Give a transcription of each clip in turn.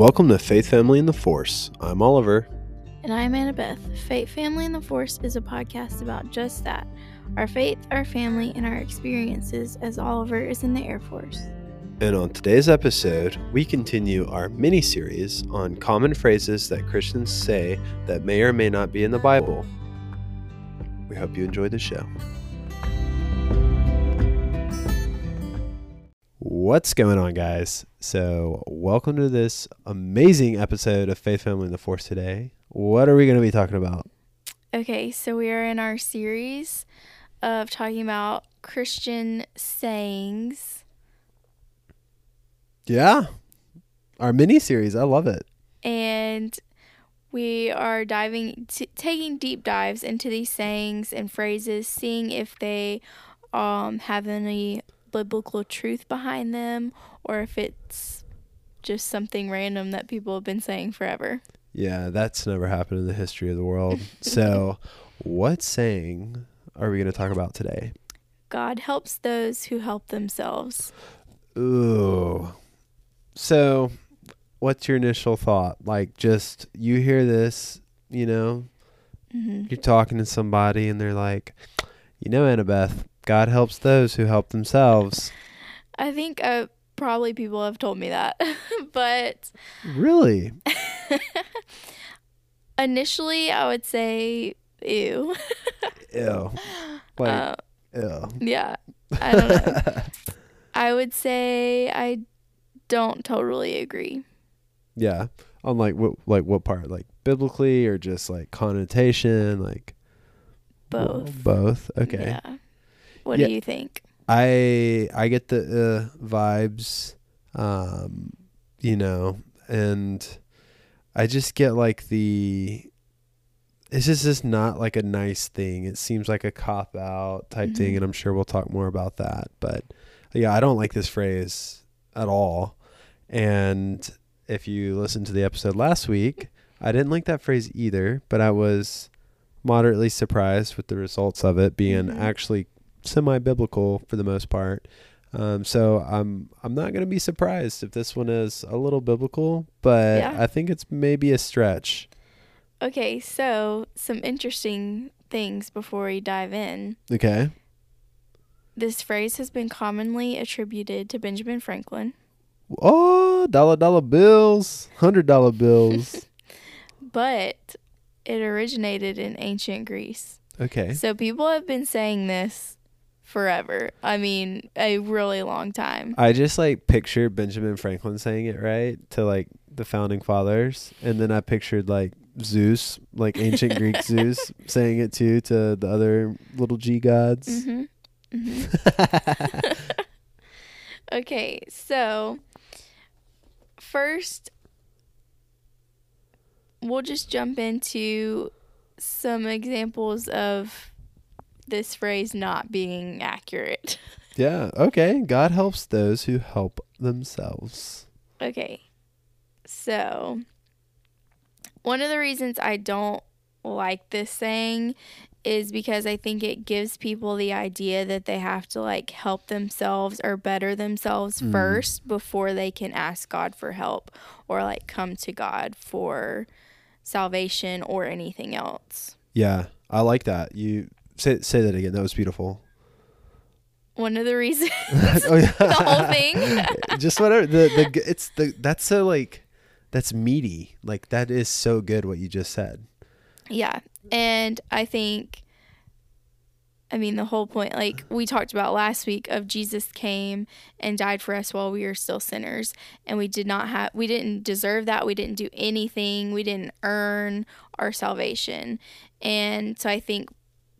Welcome to Faith Family in the Force. I'm Oliver. And I'm Annabeth. Faith Family in the Force is a podcast about just that our faith, our family, and our experiences as Oliver is in the Air Force. And on today's episode, we continue our mini series on common phrases that Christians say that may or may not be in the Bible. We hope you enjoy the show. What's going on, guys? So, welcome to this amazing episode of Faith Family in the Force today. What are we going to be talking about? Okay, so we are in our series of talking about Christian sayings. Yeah. Our mini series. I love it. And we are diving, t- taking deep dives into these sayings and phrases, seeing if they um, have any biblical truth behind them or if it's just something random that people have been saying forever. Yeah, that's never happened in the history of the world. so, what saying are we going to talk about today? God helps those who help themselves. Ooh. So, what's your initial thought? Like, just you hear this, you know, Mm-hmm. you're talking to somebody and they're like, you know, Annabeth, God helps those who help themselves. I think uh, probably people have told me that, but Really? initially I would say ew. Ew. Like, Uh, ew. yeah, I don't know. I would say I don't totally agree. yeah. On like what like what part? Like biblically or just like connotation? Like Both. both. Okay. Yeah. What Yeah. do you think? I I get the uh, vibes, um, you know, and I just get like the. It's just just not like a nice thing. It seems like a cop out type thing, Mhm. and I'm sure we'll talk more about that. But yeah, I don't like this phrase at all. And if you listened to the episode last week, I didn't like that phrase either. But I was moderately surprised with the results of it being Mhm. actually semi-biblical for the most part. Um, so I'm I'm not gonna be surprised if this one is a little biblical, but Yeah. I think it's maybe a stretch. Okay, so some interesting things before we dive in. Okay. This phrase has been commonly attributed to Benjamin Franklin, Oh, dollar dollar bills, hundred dollar bills. but it originated in ancient Greece. Okay. So people have been saying this forever. I mean, a really long time. I just like pictured Benjamin Franklin saying it right to like the founding fathers, and then I pictured like Zeus, like ancient Greek Zeus, saying it too to the other little G gods. hmm hmm Okay, so first, we'll just jump into some examples of this phrase not being accurate. Yeah. Okay. God helps those who help themselves. Okay, so one of the reasons I don't like this saying is because I think it gives people the idea that they have to like help themselves or better themselves Mm. first before they can ask God for help or like come to God for salvation or anything else. Yeah, I like that. You say say that again. That was beautiful. One of the reasons oh yeah. the whole thing. Just whatever. The the it's the that's so like that's meaty. Like that is so good what you just said. Yeah. And I think, I mean, the whole point, like we talked about last week, of Jesus came and died for us while we were still sinners. And we did not have, we didn't deserve that. We didn't do anything. We didn't earn our salvation. And so I think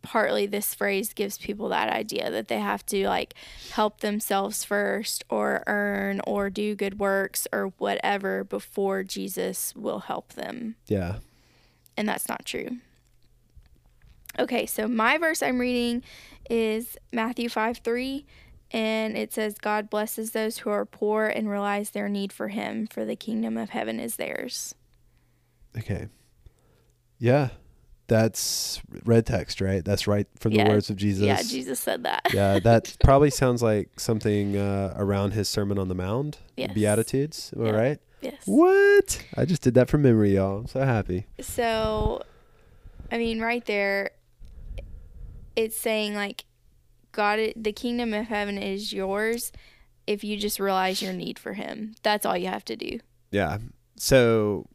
partly this phrase gives people that idea that they have to like help themselves first or earn or do good works or whatever before Jesus will help them Yeah. and that's not true. Okay, so my verse I'm reading is Matthew 5 3, and it says, God blesses those who are poor and realize their need for Him, for the kingdom of heaven is theirs. Okay. Yeah. That's red text, right? That's right from Yeah. the words of Jesus. Yeah, Jesus said that. yeah, that probably sounds like something uh, around his Sermon on the Mount, Yes. Beatitudes. Am I right? Yes. What? I just did that from memory, y'all. I'm so happy. So, I mean, right there, it's saying like, God, the kingdom of heaven is yours if you just realize your need for Him. That's all you have to do. Yeah. So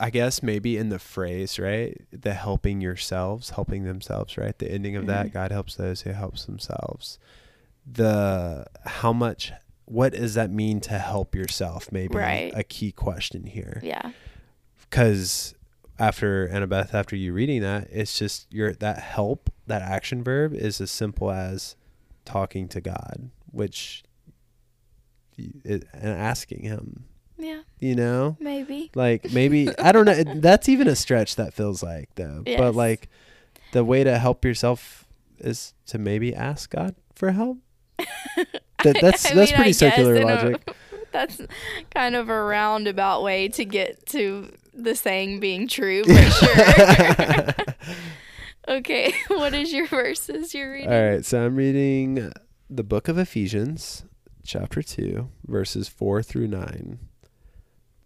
I guess maybe in the phrase, right? The helping yourselves, helping themselves, right? The ending of that, Mhm. God helps those who helps themselves. The how much what does that mean to help yourself? Maybe Right. a key question here. Yeah. Because after Annabeth, after you reading that, it's just your that help, that action verb is as simple as talking to God, which and asking him, Yeah. you know? Maybe. like maybe i don't know that's even a stretch that feels like though Yes. but like the way to help yourself is to maybe ask god for help that, that's I that's mean, pretty guess circular in a- logic that's kind of a roundabout way to get to the saying being true, but sure. okay. What is your verses you're reading? all right so i'm reading the book of ephesians chapter 2 verses 4 through 9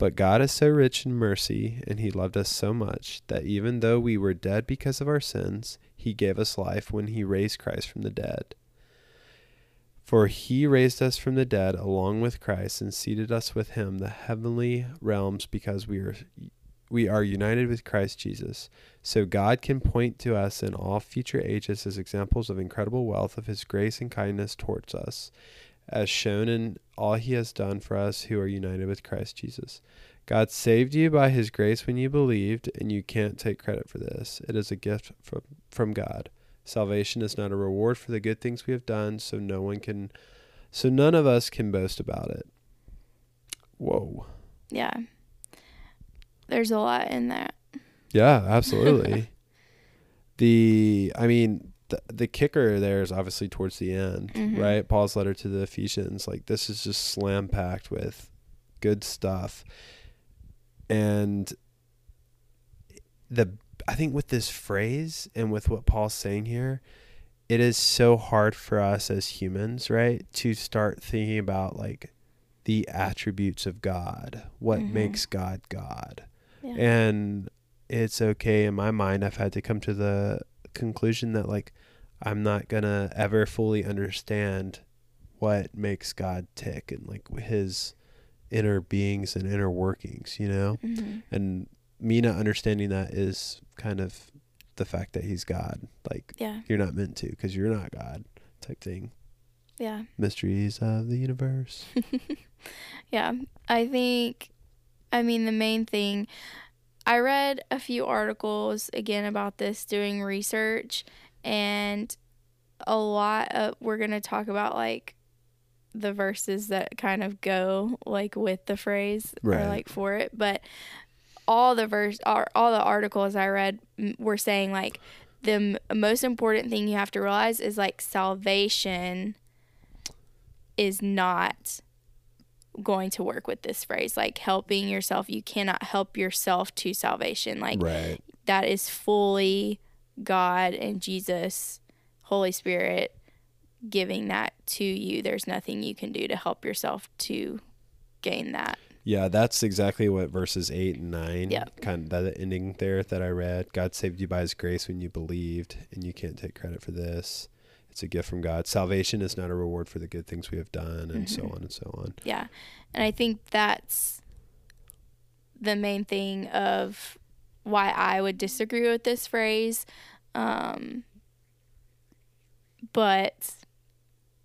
but god is so rich in mercy and he loved us so much that even though we were dead because of our sins he gave us life when he raised christ from the dead For he raised us from the dead along with Christ and seated us with him in the heavenly realms because we are we are united with Christ Jesus. So God can point to us in all future ages as examples of incredible wealth of his grace and kindness towards us, as shown in all he has done for us who are united with Christ Jesus. God saved you by his grace when you believed, and you can't take credit for this. It is a gift from, from God. Salvation is not a reward for the good things we have done, so no one can so none of us can boast about it. Whoa. Yeah. There's a lot in that. Yeah, absolutely. the I mean the the kicker there is obviously towards the end, Mhm. right? Paul's letter to the Ephesians, like this is just slam packed with good stuff. And the I think with this phrase and with what Paul's saying here, it is so hard for us as humans, right, to start thinking about like the attributes of God, what Mhm. makes God God. Yeah. And it's okay in my mind I've had to come to the conclusion that like I'm not going to ever fully understand what makes God tick and like his inner beings and inner workings, you know? hmm And me not understanding that is kind of the fact that he's God. Like Yeah. you're not meant to because you're not God type thing. Yeah. Mysteries of the universe. Yeah. I think, I mean, the main thing, I read a few articles again about this doing research, and a lot of, we're going to talk about like the verses that kind of go like with the phrase Right. or like for it. But all the verse, all, all the articles I read were saying like the m- most important thing you have to realize is like salvation is not going to work with this phrase like helping yourself you cannot help yourself to salvation like right. that is fully god and jesus holy spirit giving that to you there's nothing you can do to help yourself to gain that Yeah, that's exactly what verses 8 and 9 Yeah. kind of that ending there that I read. God saved you by his grace when you believed, and you can't take credit for this. It's a gift from God. Salvation is not a reward for the good things we have done, and so Mhm. on and so on. yeah and i think that's the main thing of why i would disagree with this phrase um but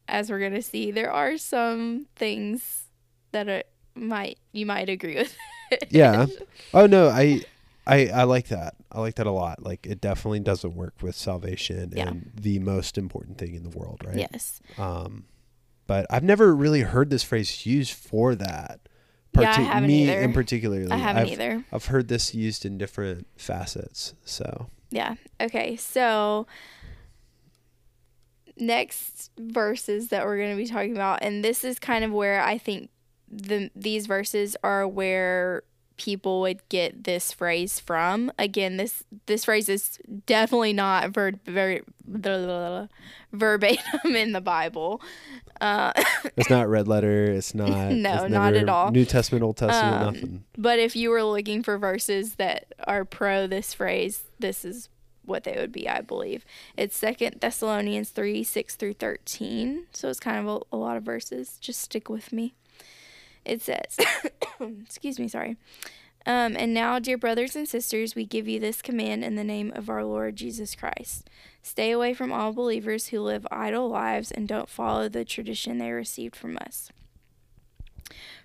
as we're gonna see there are some things that are might you might agree with Yeah. Oh no, I I I like that. I like that a lot. Like it definitely doesn't work with salvation Yeah. and the most important thing in the world, right? yes Um but I've never really heard this phrase used for that. Yeah, I haven't me either. in particularly. i haven't I've, either I've heard this used in different facets. So Yeah. Okay. So next verses that we're going to be talking about and this is kind of where I think the these verses are where people would get this phrase from. Again, this this phrase is definitely not ver- ver- verbatim in the Bible. Uh, It's not red letter. It's not. No, it's not at all. New Testament, Old Testament, Um, nothing. but if you were looking for verses that are pro this phrase, this is what they would be, I believe. It's Second Thessalonians three six through thirteen. So it's kind of a, a lot of verses. Just stick with me. It says, "Excuse me, sorry." Um, and now, dear brothers and sisters, we give you this command in the name of our Lord Jesus Christ. Stay away from all believers who live idle lives and don't follow the tradition they received from us.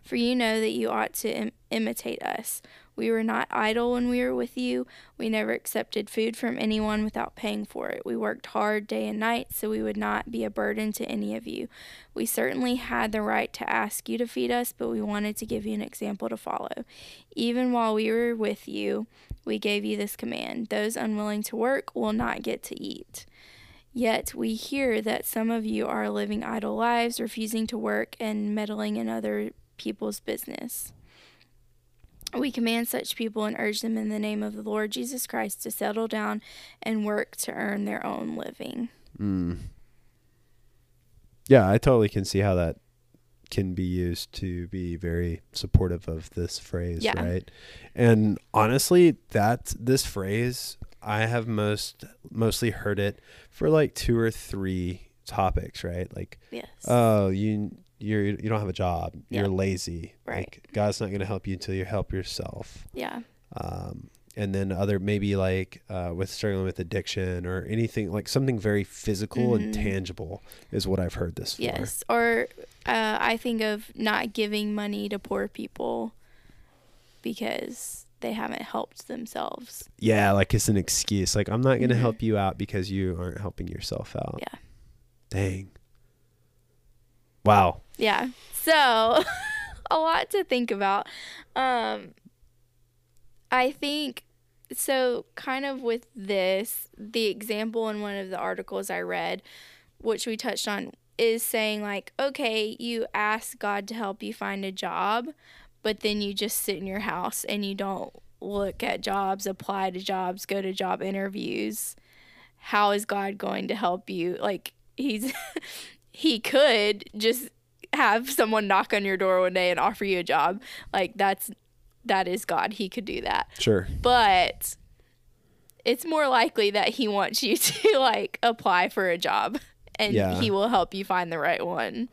For you know that you ought to Im- imitate us. We were not idle when we were with you. We never accepted food from anyone without paying for it. We worked hard day and night so we would not be a burden to any of you. We certainly had the right to ask you to feed us, but we wanted to give you an example to follow. Even while we were with you, we gave you this command those unwilling to work will not get to eat. Yet we hear that some of you are living idle lives, refusing to work, and meddling in other people's business. We command such people and urge them in the name of the Lord Jesus Christ to settle down and work to earn their own living. Mm. Yeah, I totally can see how that can be used to be very supportive of this phrase, Yeah. right? And honestly, that this phrase I have most mostly heard it for like two or three topics, right? Like, Yes. oh, you you're you don't have a job, you're lazy, Right. Like God's not going to help you until you help yourself. yeah. um, and then other maybe like uh, with struggling with addiction or anything like something very physical and Mhm. tangible is what I've heard this for. Yes. Or uh, I think of not giving money to poor people because they haven't helped themselves. Yeah, like it's an excuse. Like I'm not going to Mhm. help you out because you aren't helping yourself out. Yeah. Dang. Wow. Yeah. So a lot to think about. Um I think so kind of with this, the example in one of the articles I read, which we touched on, is saying like, okay, you ask God to help you find a job, but then you just sit in your house and you don't look at jobs, apply to jobs, go to job interviews. How is God going to help you? Like he's he could just have someone knock on your door one day and offer you a job. Like that's that is God. He could do that. Sure. But it's more likely that he wants you to like apply for a job and Yeah. he will help you find the right one.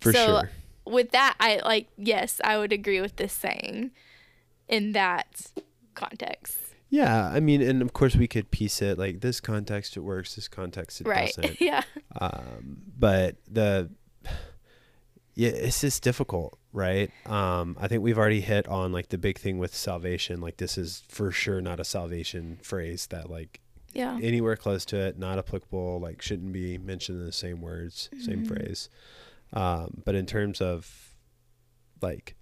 For So, sure. With that, I like yes, I would agree with this saying in that context. Yeah, I mean, and of course we could piece it like this context it works, this context it right. doesn't. yeah. um, but the yeah it's just difficult right um, i think we've already hit on like the big thing with salvation like this is for sure not a salvation phrase that like Yeah. anywhere close to it not applicable like shouldn't be mentioned in the same words same Mhm. phrase um, but in terms of like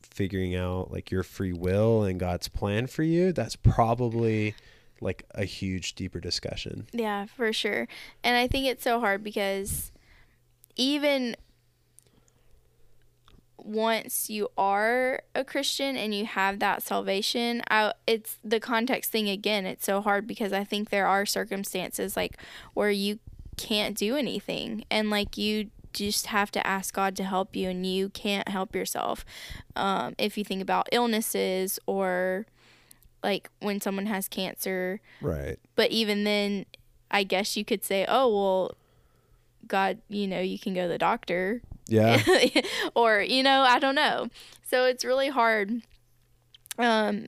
figuring out like your free will and god's plan for you that's probably like a huge deeper discussion Yeah, for sure. And I think it's so hard because even once you are a Christian and you have that salvation, I, it's the context thing again. It's so hard because I think there are circumstances like where you can't do anything and like you just have to ask God to help you and you can't help yourself. Um, if you think about illnesses or like when someone has cancer, right but even then i guess you could say oh well god you know you can go to the doctor yeah. Or you know i don't know. So it's really hard um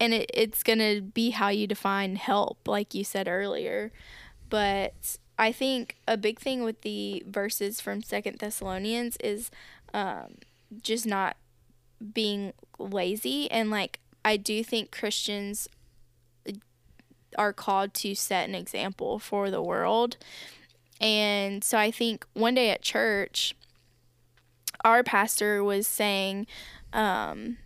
and it, it's gonna be how you define help like you said earlier. But i think a big thing with the verses from second thessalonians is um just not being lazy. And like i do think christians are called to set an example for the world. And so I think one day at church, our pastor was saying, um,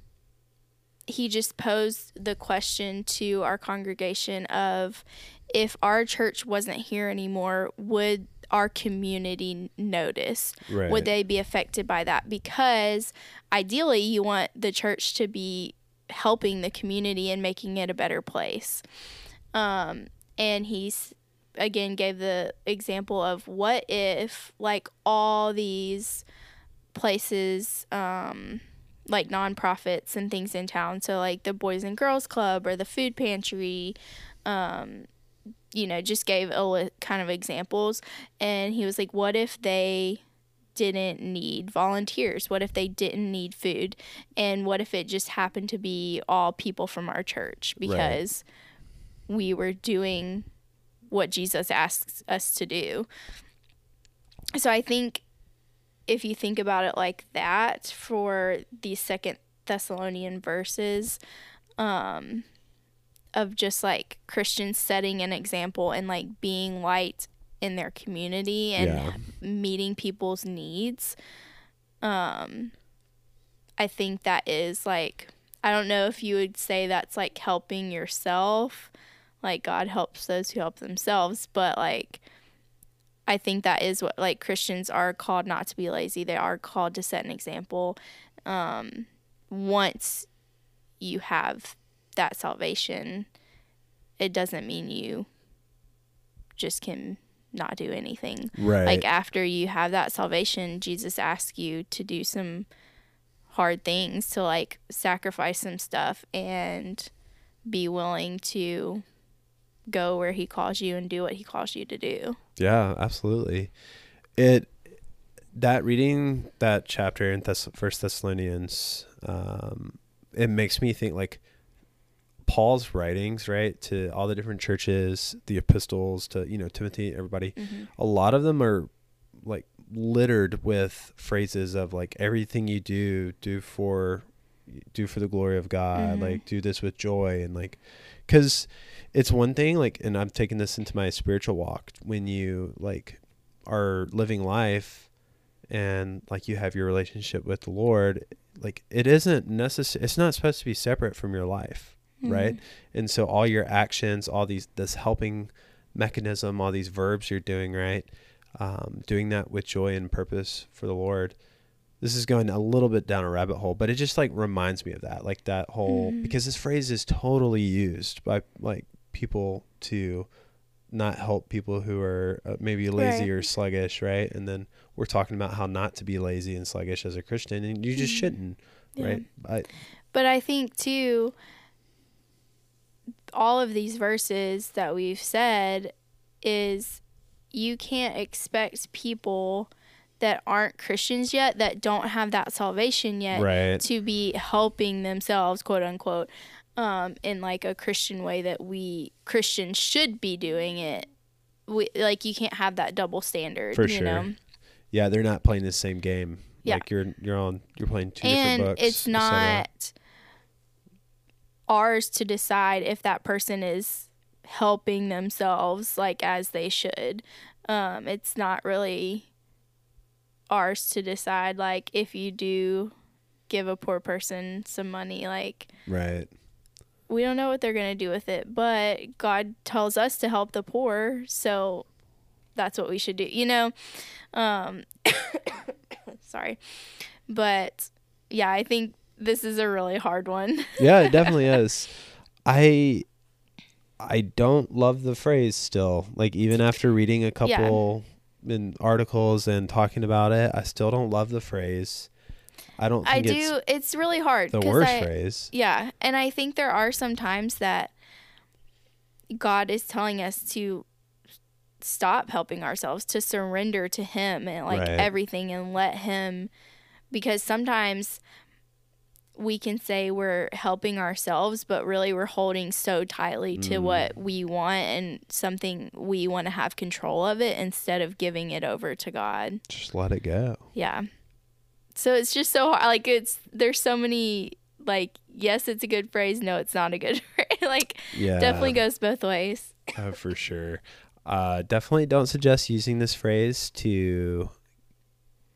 he just posed the question to our congregation of if our church wasn't here anymore, would our community notice? right would they be affected by that? Because ideally, you want the church to be helping the community and making it a better place. Um, and he's again gave the example of what if like all these places um like nonprofits and things in town. So like the boys and girls club or the food pantry um you know just gave a li- kind of examples. And he was like what if they didn't need volunteers? What if they didn't need food? And what if it just happened to be all people from our church? Because we were doing what Jesus asks us to do. So I think if you think about it like that for the second Thessalonian verses, um, of just like Christians setting an example and like being light in their community and Yeah. meeting people's needs. Um, I think that is like, I don't know if you would say that's like helping yourself. Like God helps those who help themselves, but like, I think that is what like Christians are called not to be lazy. They are called to set an example. Um, once you have that salvation, it doesn't mean you just can not do anything. Right. Like after you have that salvation, Jesus asks you to do some hard things to like sacrifice some stuff and be willing to go where he calls you and do what he calls you to do. Yeah, absolutely. It that reading that chapter in Thess- First Thessalonians, um, it makes me think like Paul's writings, right, to all the different churches, the epistles to you know Timothy, everybody. A lot of them are like littered with phrases of like everything you do, do for do for the glory of God, Mhm. like do this with joy and like cuz it's one thing like and I'm taking this into my spiritual walk when you like are living life and like you have your relationship with the Lord, like it isn't necessary it's not supposed to be separate from your life, right? And so all your actions, all these this helping mechanism, all these verbs you're doing, right? Um, doing that with joy and purpose for the Lord. This is going a little bit down a rabbit hole, but it just like reminds me of that, like that whole Mhm. because this phrase is totally used by like people to not help people who are uh, maybe lazy Right. or sluggish, right? And then we're talking about how not to be lazy and sluggish as a Christian, and you just Mhm. shouldn't, Yeah. right? I, But I think too, all of these verses that we've said is you can't expect people that aren't Christians yet, that don't have that salvation yet, right? to be helping themselves, quote unquote, um, in like a Christian way that we Christians should be doing it. We, like you can't have that double standard, For you sure. know. Yeah, they're not playing the same game. Yeah. Like you're you're on you're playing two and different books. it's not ours to decide if that person is helping themselves like as they should um it's not really ours to decide like if you do give a poor person some money like right. We don't know what they're going to do with it but god tells us to help the poor so that's what we should do you know um sorry but yeah i think this is a really hard one Yeah, it definitely is. I I don't love the phrase still. Like even after reading a couple in articles and talking about it, I still don't love the phrase. I don't i think it's do it's really hard The worst I- phrase. yeah and i think there are some times that god is telling us to stop helping ourselves to surrender to him and like Right. everything and let him because sometimes we can say we're helping ourselves but really we're holding so tightly to Mm. what we want and something we want to have control of it instead of giving it over to god Just let it go. yeah. So it's just so hard. Like it's there's so many like yes, it's a good phrase. No, it's not a good phrase. like Yeah. definitely goes both ways. Oh, for sure. Uh, definitely don't suggest using this phrase to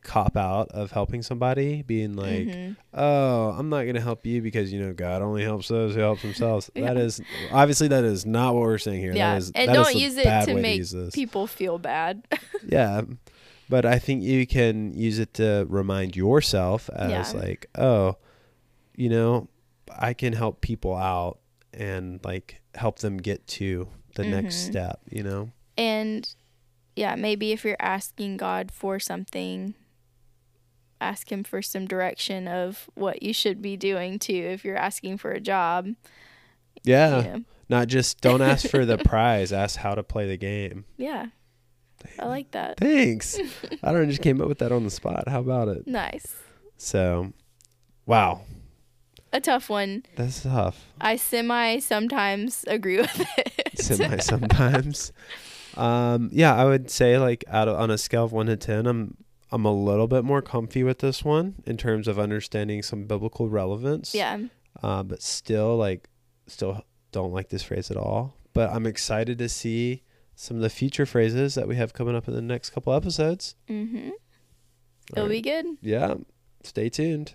cop out of helping somebody, being like, Mhm. "Oh, I'm not going to help you because you know God only helps those who help themselves." Yeah. That is obviously that is not what we're saying here. Yeah, that is, and don't use it to make use people feel bad. yeah, but I think you can use it to remind yourself as Yeah. like, "Oh, you know, I can help people out and like help them get to the next Mhm. step." You know. And yeah, maybe if you're asking God for something, ask Him for some direction of what you should be doing too. If you're asking for a job, Yeah. you know. Not just don't ask for the prize, ask how to play the game. yeah, I like that. Thanks. I don't know, just came up with that on the spot. How about it? Nice. So, wow, A tough one. that's tough. I semi sometimes agree with it. Semi sometimes. Um, yeah, I would say like out of, on a scale of one to ten, I'm I'm a little bit more comfy with this one in terms of understanding some biblical relevance. yeah. Uh, but still, like, still don't like this phrase at all. But I'm excited to see some of the future phrases that we have coming up in the next couple episodes. Mm-hmm. All It'll right. be good. Yeah. Stay tuned.